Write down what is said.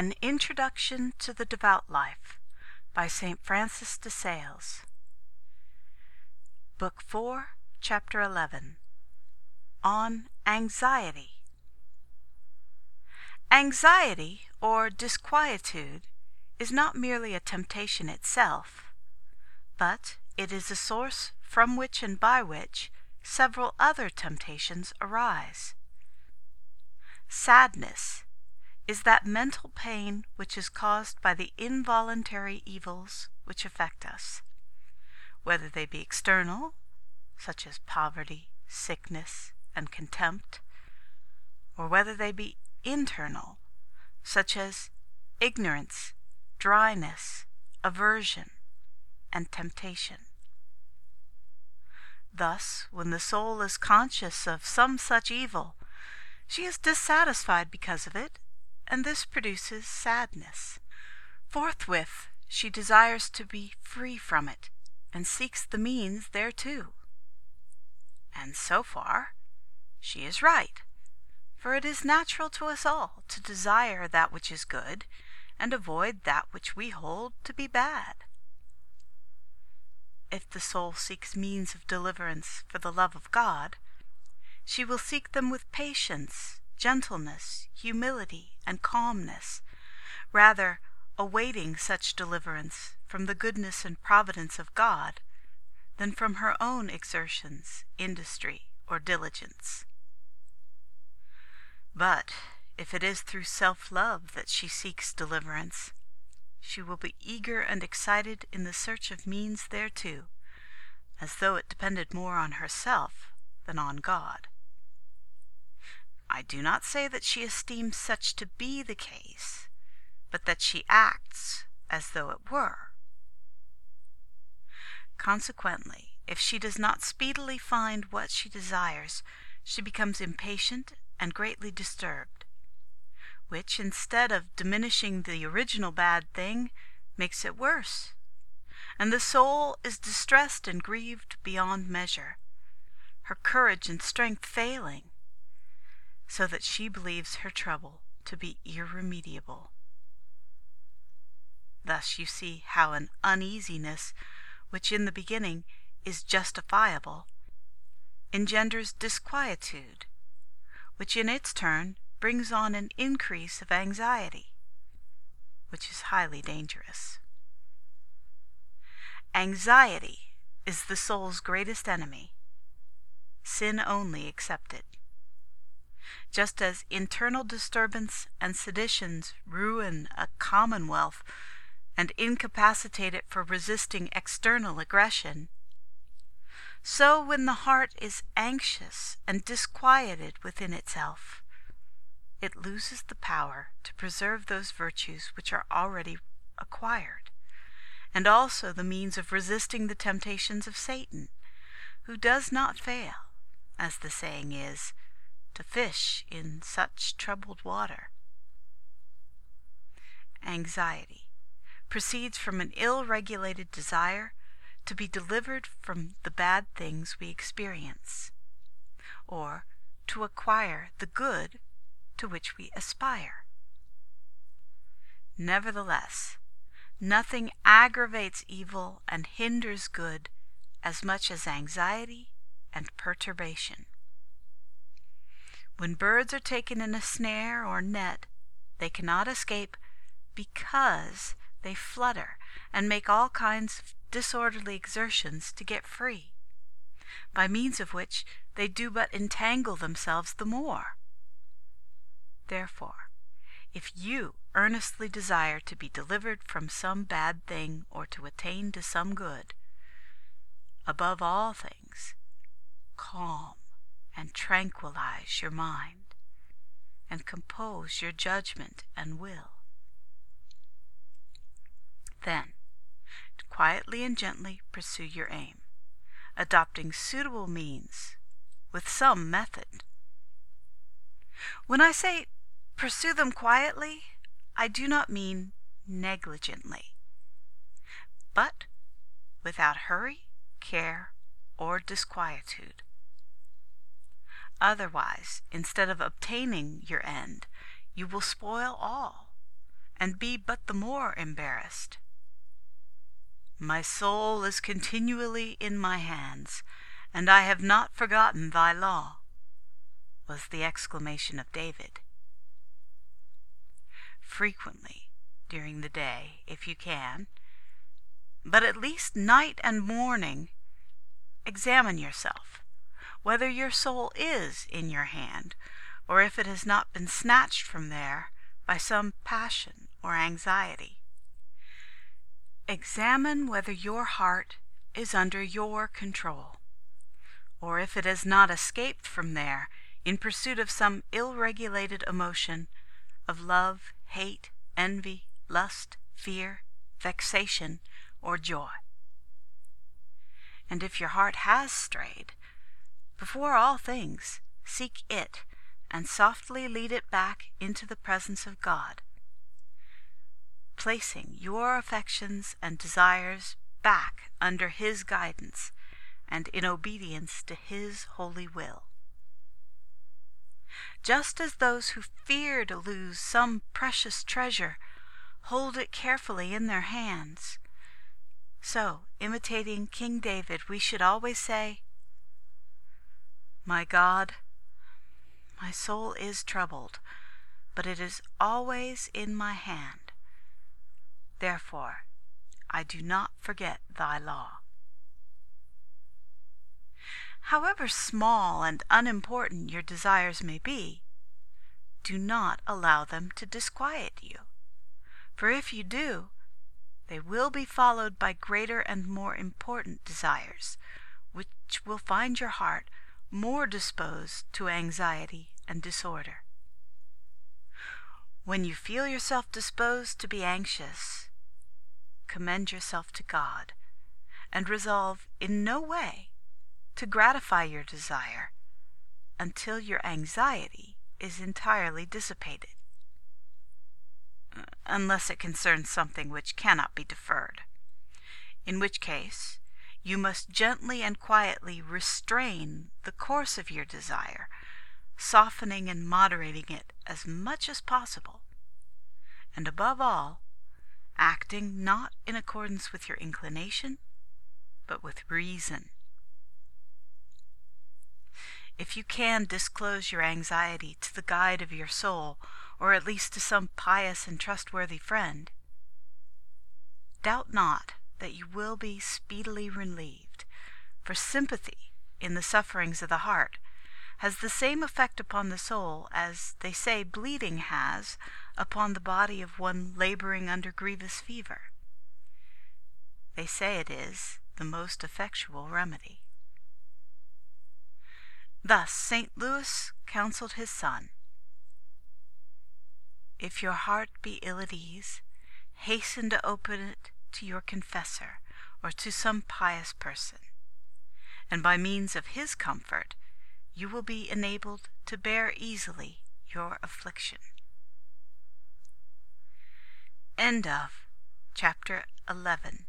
An Introduction to the Devout Life by St. Francis de Sales Book 4, Chapter 11 On Anxiety Anxiety, or disquietude, is not merely a temptation itself, but it is a source from which and by which several other temptations arise. Sadness is that mental pain which is caused by the involuntary evils which affect us, whether they be external, such as poverty, sickness, and contempt, or whether they be internal, such as ignorance, dryness, aversion, and temptation. Thus, when the soul is conscious of some such evil, she is dissatisfied because of it and this produces sadness. Forthwith she desires to be free from it, and seeks the means thereto. And so far she is right, for it is natural to us all to desire that which is good, and avoid that which we hold to be bad. If the soul seeks means of deliverance for the love of God, she will seek them with patience gentleness, humility, and calmness, rather awaiting such deliverance from the goodness and providence of God than from her own exertions, industry, or diligence. But if it is through self love that she seeks deliverance, she will be eager and excited in the search of means thereto, as though it depended more on herself than on God. I do not say that she esteems such to be the case, but that she acts as though it were. Consequently, if she does not speedily find what she desires, she becomes impatient and greatly disturbed, which, instead of diminishing the original bad thing, makes it worse, and the soul is distressed and grieved beyond measure, her courage and strength failing so that she believes her trouble to be irremediable. Thus you see how an uneasiness, which in the beginning is justifiable, engenders disquietude, which in its turn brings on an increase of anxiety, which is highly dangerous. Anxiety is the soul's greatest enemy, sin only excepted just as internal disturbance and seditions ruin a commonwealth and incapacitate it for resisting external aggression, so when the heart is anxious and disquieted within itself, it loses the power to preserve those virtues which are already acquired, and also the means of resisting the temptations of Satan, who does not fail, as the saying is, to fish in such troubled water. Anxiety proceeds from an ill regulated desire to be delivered from the bad things we experience, or to acquire the good to which we aspire. Nevertheless, nothing aggravates evil and hinders good as much as anxiety and perturbation. When birds are taken in a snare or net, they cannot escape because they flutter and make all kinds of disorderly exertions to get free, by means of which they do but entangle themselves the more. Therefore, if you earnestly desire to be delivered from some bad thing or to attain to some good, above all things, calm and tranquilize your mind, and compose your judgment and will. Then, quietly and gently pursue your aim, adopting suitable means with some method. When I say pursue them quietly, I do not mean negligently, but without hurry, care, or disquietude. Otherwise, instead of obtaining your end, you will spoil all, and be but the more embarrassed. My soul is continually in my hands, and I have not forgotten thy law, was the exclamation of David. Frequently during the day, if you can, but at least night and morning, examine yourself, whether your soul is in your hand, or if it has not been snatched from there by some passion or anxiety. Examine whether your heart is under your control, or if it has not escaped from there in pursuit of some ill regulated emotion of love, hate, envy, lust, fear, vexation, or joy. And if your heart has strayed, before all things seek it and softly lead it back into the presence of God, placing your affections and desires back under His guidance and in obedience to His holy will. Just as those who fear to lose some precious treasure hold it carefully in their hands, so, imitating King David, we should always say, My God, my soul is troubled, but it is always in my hand. Therefore, I do not forget thy law. However small and unimportant your desires may be, do not allow them to disquiet you. For if you do, they will be followed by greater and more important desires, which will find your heart more disposed to anxiety and disorder. When you feel yourself disposed to be anxious, commend yourself to God, and resolve in no way to gratify your desire until your anxiety is entirely dissipated unless it concerns something which cannot be deferred, in which case you must gently and quietly restrain the course of your desire, softening and moderating it as much as possible, and above all, acting not in accordance with your inclination, but with reason. If you can disclose your anxiety to the guide of your soul, or at least to some pious and trustworthy friend, doubt not that you will be speedily relieved, for sympathy in the sufferings of the heart has the same effect upon the soul as they say bleeding has upon the body of one laboring under grievous fever. They say it is the most effectual remedy. Thus St. Louis counseled his son if your heart be ill at ease, hasten to open it to your confessor or to some pious person, and by means of his comfort you will be enabled to bear easily your affliction. End of chapter 11